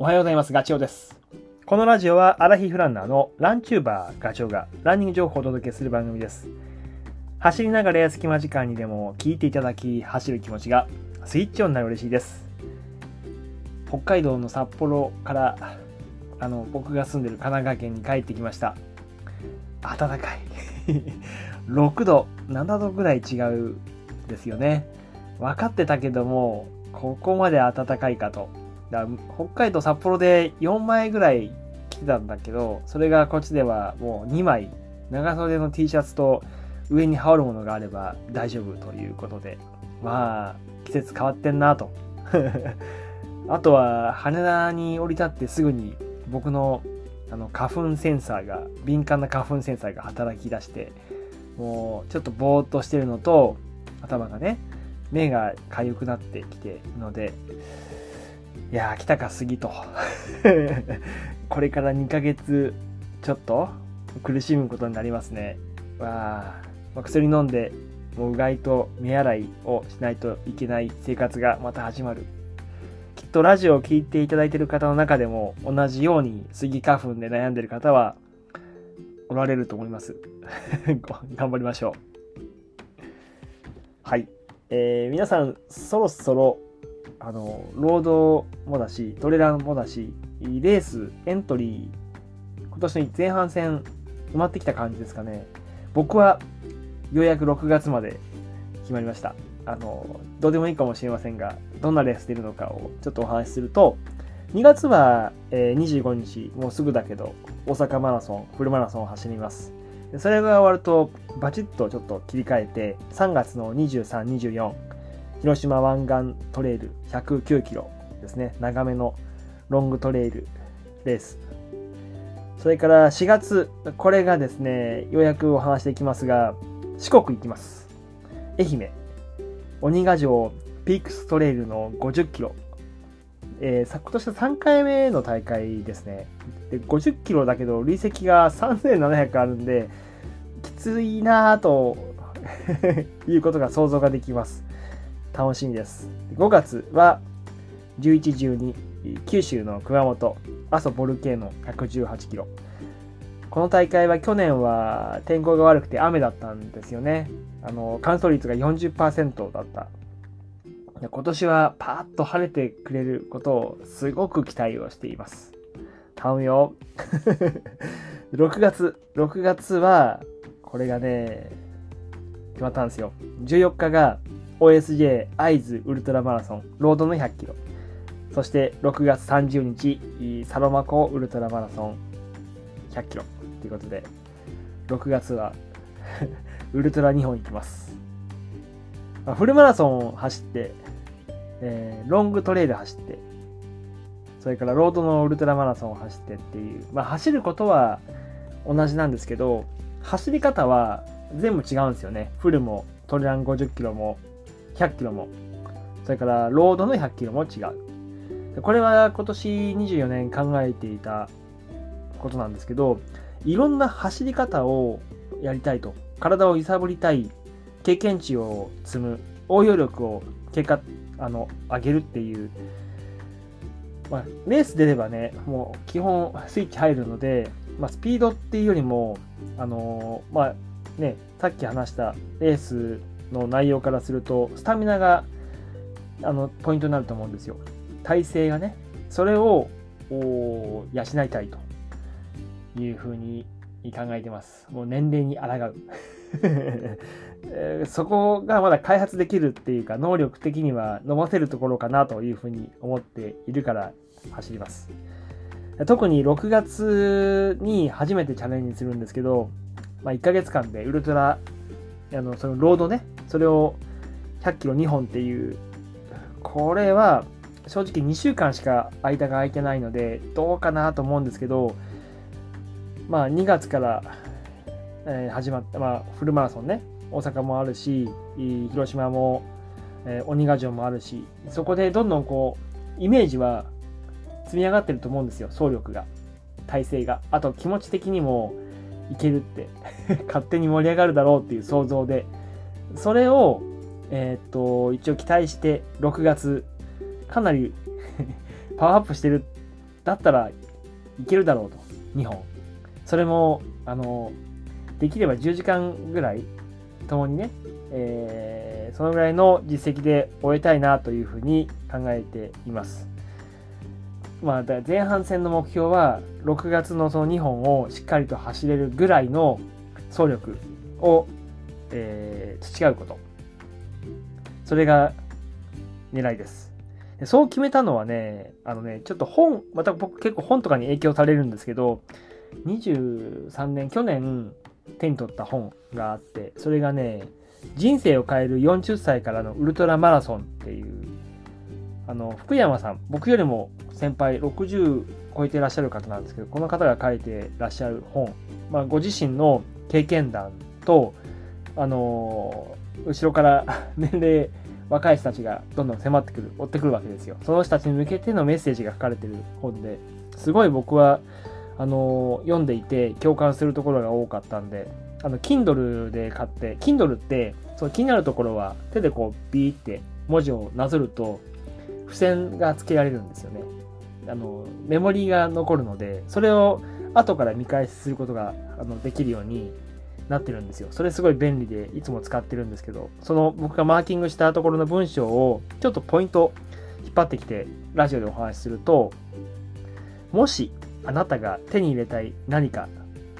おはようございます。ガチョウです。このラジオはアラヒフランナーのランチューバーガチョウがランニング情報をお届けする番組です。走りながらや隙間時間にでも聞いていただき、走る気持ちがスイッチオンになる嬉しいです。北海道の札幌からあの僕が住んでる神奈川県に帰ってきました。暖かい。6度、7度ぐらい違うですよね。分かってたけども、ここまで暖かいかと。だ北海道札幌で4枚ぐらい着てたんだけど、それがこっちではもう2枚、長袖の T シャツと上に羽織るものがあれば大丈夫ということで、まあ、季節変わってんなと。あとは、羽田に降り立ってすぐに僕のあの花粉センサーが、敏感な花粉センサーが働き出して、もうちょっとぼーっとしてるのと、頭がね、目が痒くなってきてるので、いやー、来たかすぎと。これから2ヶ月ちょっと苦しむことになりますね。わあ、薬飲んで、もううがいと目洗いをしないといけない生活がまた始まる。きっとラジオを聴いていただいている方の中でも同じようにスギ花粉で悩んでいる方はおられると思います。頑張りましょう。はい。えー皆さん、そろそろあの、ロードもだし、トレランもだし、レース、エントリー、今年の前半戦埋まってきた感じですかね。僕はようやく6月まで決まりました。あの、どうでもいいかもしれませんが、どんなレース出るのかをちょっとお話しすると、2月は、え25日、もうすぐだけど、大阪マラソン、フルマラソンを走ります。それが終わると、バチッとちょっと切り替えて、3月の23、24、広島湾岸トレイル109キロですね。長めのロングトレイルレース。それから4月、これがですね、ようやくお話していきますが、四国行きます。愛媛、鬼ヶ城ピークストレイルの50キロ。えーさ今年は3回目の大会ですね。で50キロだけど累積が3700あるんで、きついなぁと いうことが想像ができます。楽しみです。5月は11、12、九州の熊本、阿蘇ボルケーノ118キロ。この大会は去年は天候が悪くて雨だったんですよね。あの、乾燥率が40%だった。今年はパーッと晴れてくれることをすごく期待をしています。頼むよ。6月、6月は、これがね、決まったんですよ。14日が OSJ 会津ウルトラマラソンロードの100キロ。そして6月30日、サロマ湖ウルトラマラソン100キロ。ということで、6月は ウルトラ2本行きます。まあフルマラソンを走って、えーロングトレイル走って、それからロードのウルトラマラソンを走ってっていう、まあ走ることは同じなんですけど、走り方は全部違うんですよね。フルもトレラン50キロも100キロも、それからロードの100キロも違う。これは今年24年考えていたことなんですけど、いろんな走り方をやりたいと。体を揺さぶりたい。経験値を積む。応用力を結果、あの、上げるっていう。まあ、レース出ればね、もう基本スイッチ入るので、まあ、スピードっていうよりも、あのーまあ、ね、さっき話したレースの内容からすると、スタミナが、あの、ポイントになると思うんですよ。体勢がね、それを、養いたいというふうに考えてます。もう年齢に抗う。そこがまだ開発できるっていうか、能力的には伸ばせるところかなというふうに思っているから走ります。特に6月に初めてチャレンジするんですけど、まあ、1ヶ月間でウルトラ、あの、そのロードね、それを100キロ2本っていう、これは正直2週間しか間が空いてないので、どうかなと思うんですけど、まあ2月から、え始まった、まあフルマラソンね、大阪もあるし、広島も、え鬼ヶ城もあるし、そこでどんどんこう、イメージは積み上がってると思うんですよ、走力が、体勢が。あと気持ち的にもいけるって、勝手に盛り上がるだろうっていう想像で、それを、えーっと、一応期待して、6月、かなり パワーアップしてるだったらいけるだろうと。2本。それもあのできれば10時間ぐらい共にね、えー、そのぐらいの実績で終えたいなというふうに考えています。まあ、だ前半戦の目標は6月のその2本をしっかりと走れるぐらいの走力を、えー、培うこと。それが狙いです。そう決めたのはねあのねちょっと本また僕結構本とかに影響されるんですけど23年去年手に取った本があってそれがね人生を変える40歳からのウルトラマラソンっていうあの福山さん僕よりも先輩60超えてらっしゃる方なんですけどこの方が書いてらっしゃる本、まあ、ご自身の経験談とあの後ろから 年齢若い人たちがどんどん迫ってくる追ってくるわけですよ。その人たちに向けてのメッセージが書かれてる本ですごい僕はあの読んでいて共感するところが多かったんであの Kindle で買って Kindle ってその気になるところは手でこうビーって文字をなぞると付箋が付けられるんですよね。あのメモリーが残るのでそれを後から見返しすることがあのできるようになってるんですよ。それすごい便利でいつも使ってるんですけどその僕がマーキングしたところの文章をちょっとポイント引っ張ってきてラジオでお話しするともしあなたが手に入れたい何か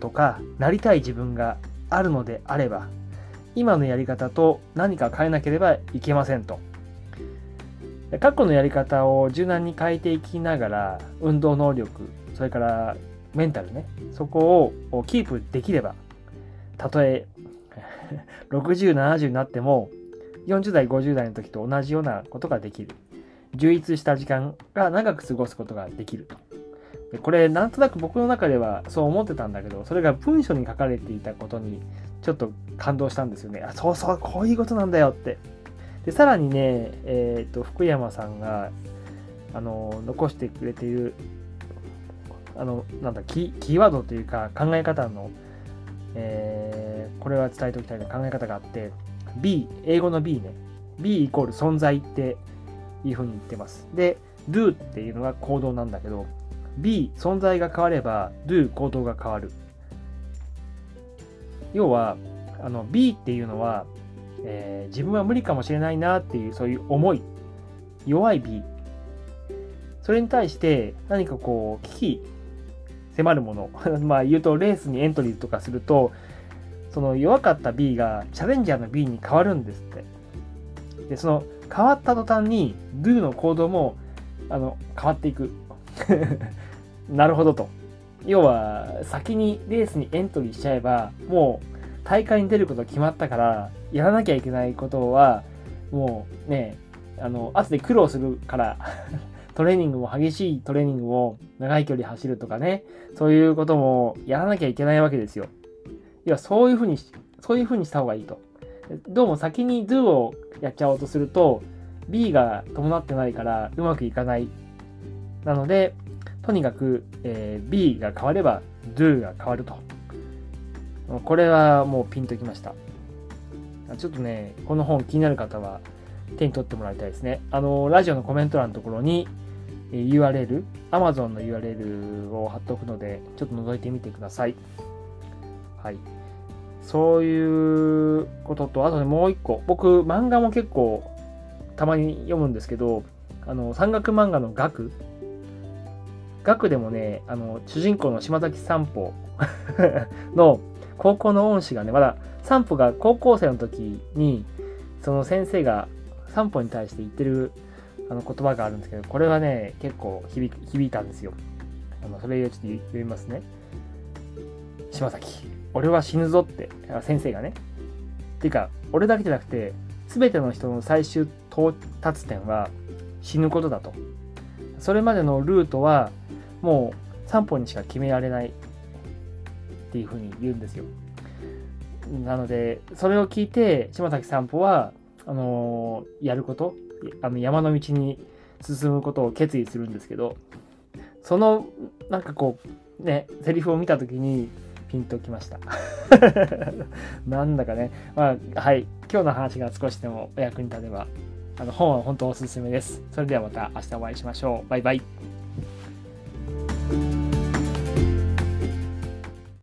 とかなりたい自分があるのであれば今のやり方と何か変えなければいけませんと。過去のやり方を柔軟に変えていきながら運動能力それからメンタルねそこをキープできればたとえ60、70になっても40代、50代の時と同じようなことができる。充実した時間が長く過ごすことができると。でこれなんとなく僕の中ではそう思ってたんだけどそれが文章に書かれていたことにちょっと感動したんですよね。あそうそうこういうことなんだよって。でさらにね、えーと、福山さんがあの残してくれているあのなんだキキーワードというか考え方の、えー、これは伝えておきたいな考え方があって B 英語の B ね。B イコール存在っていうふうに言ってます。で Do っていうのが行動なんだけど B 存在が変われば Do 行動が変わる。要はあの B っていうのはえー、自分は無理かもしれないなっていうそういう思い。弱い B それに対して何かこう危機迫るもの。まあ言うとレースにエントリーとかするとその弱かった B がチャレンジャーの B に変わるんですって。でその変わった途端に Do の行動もあの変わっていく。なるほどと。要は先にレースにエントリーしちゃえばもう大会に出ること決まったからやらなきゃいけないことはもうねあの後で苦労するから。トレーニングも激しいトレーニングを長い距離走るとかねそういうこともやらなきゃいけないわけですよいやそういうふうにそういうふうにした方がいいとどうも先に Do をやっちゃおうとすると B が伴ってないからうまくいかないなのでとにかく、えー、B が変われば Do が変わるとこれはもうピンときました。ちょっとね、この本気になる方は手に取ってもらいたいですね。あの、ラジオのコメント欄のところに URL、Amazon の URL を貼っておくので、ちょっと覗いてみてください。はい。そういうことと、あとね、もう一個。僕、漫画も結構たまに読むんですけど、あの、山岳漫画の学学でもね、あの、主人公の島崎散歩 の高校の恩師がね、まだ散歩が高校生の時に、その先生が散歩に対して言ってるあの言葉があるんですけど、これはね、結構響響いたんですよ。あのそれをちょっと読みますね。島崎、俺は死ぬぞって、先生がね。っていうか、俺だけじゃなくて、全ての人の最終到達点は死ぬことだと。それまでのルートはもう散歩にしか決められないっていうふうに言うんですよ。なので、それを聞いて、島崎散歩は、あのー、やること、あの山の道に進むことを決意するんですけど、その、なんかこう、ね、セリフを見た時に、ピンときました。なんだかね、まあ、はい、今日の話が少しでもお役に立てば、あの本は本当おすすめです。それではまた明日お会いしましょう。バイバイ。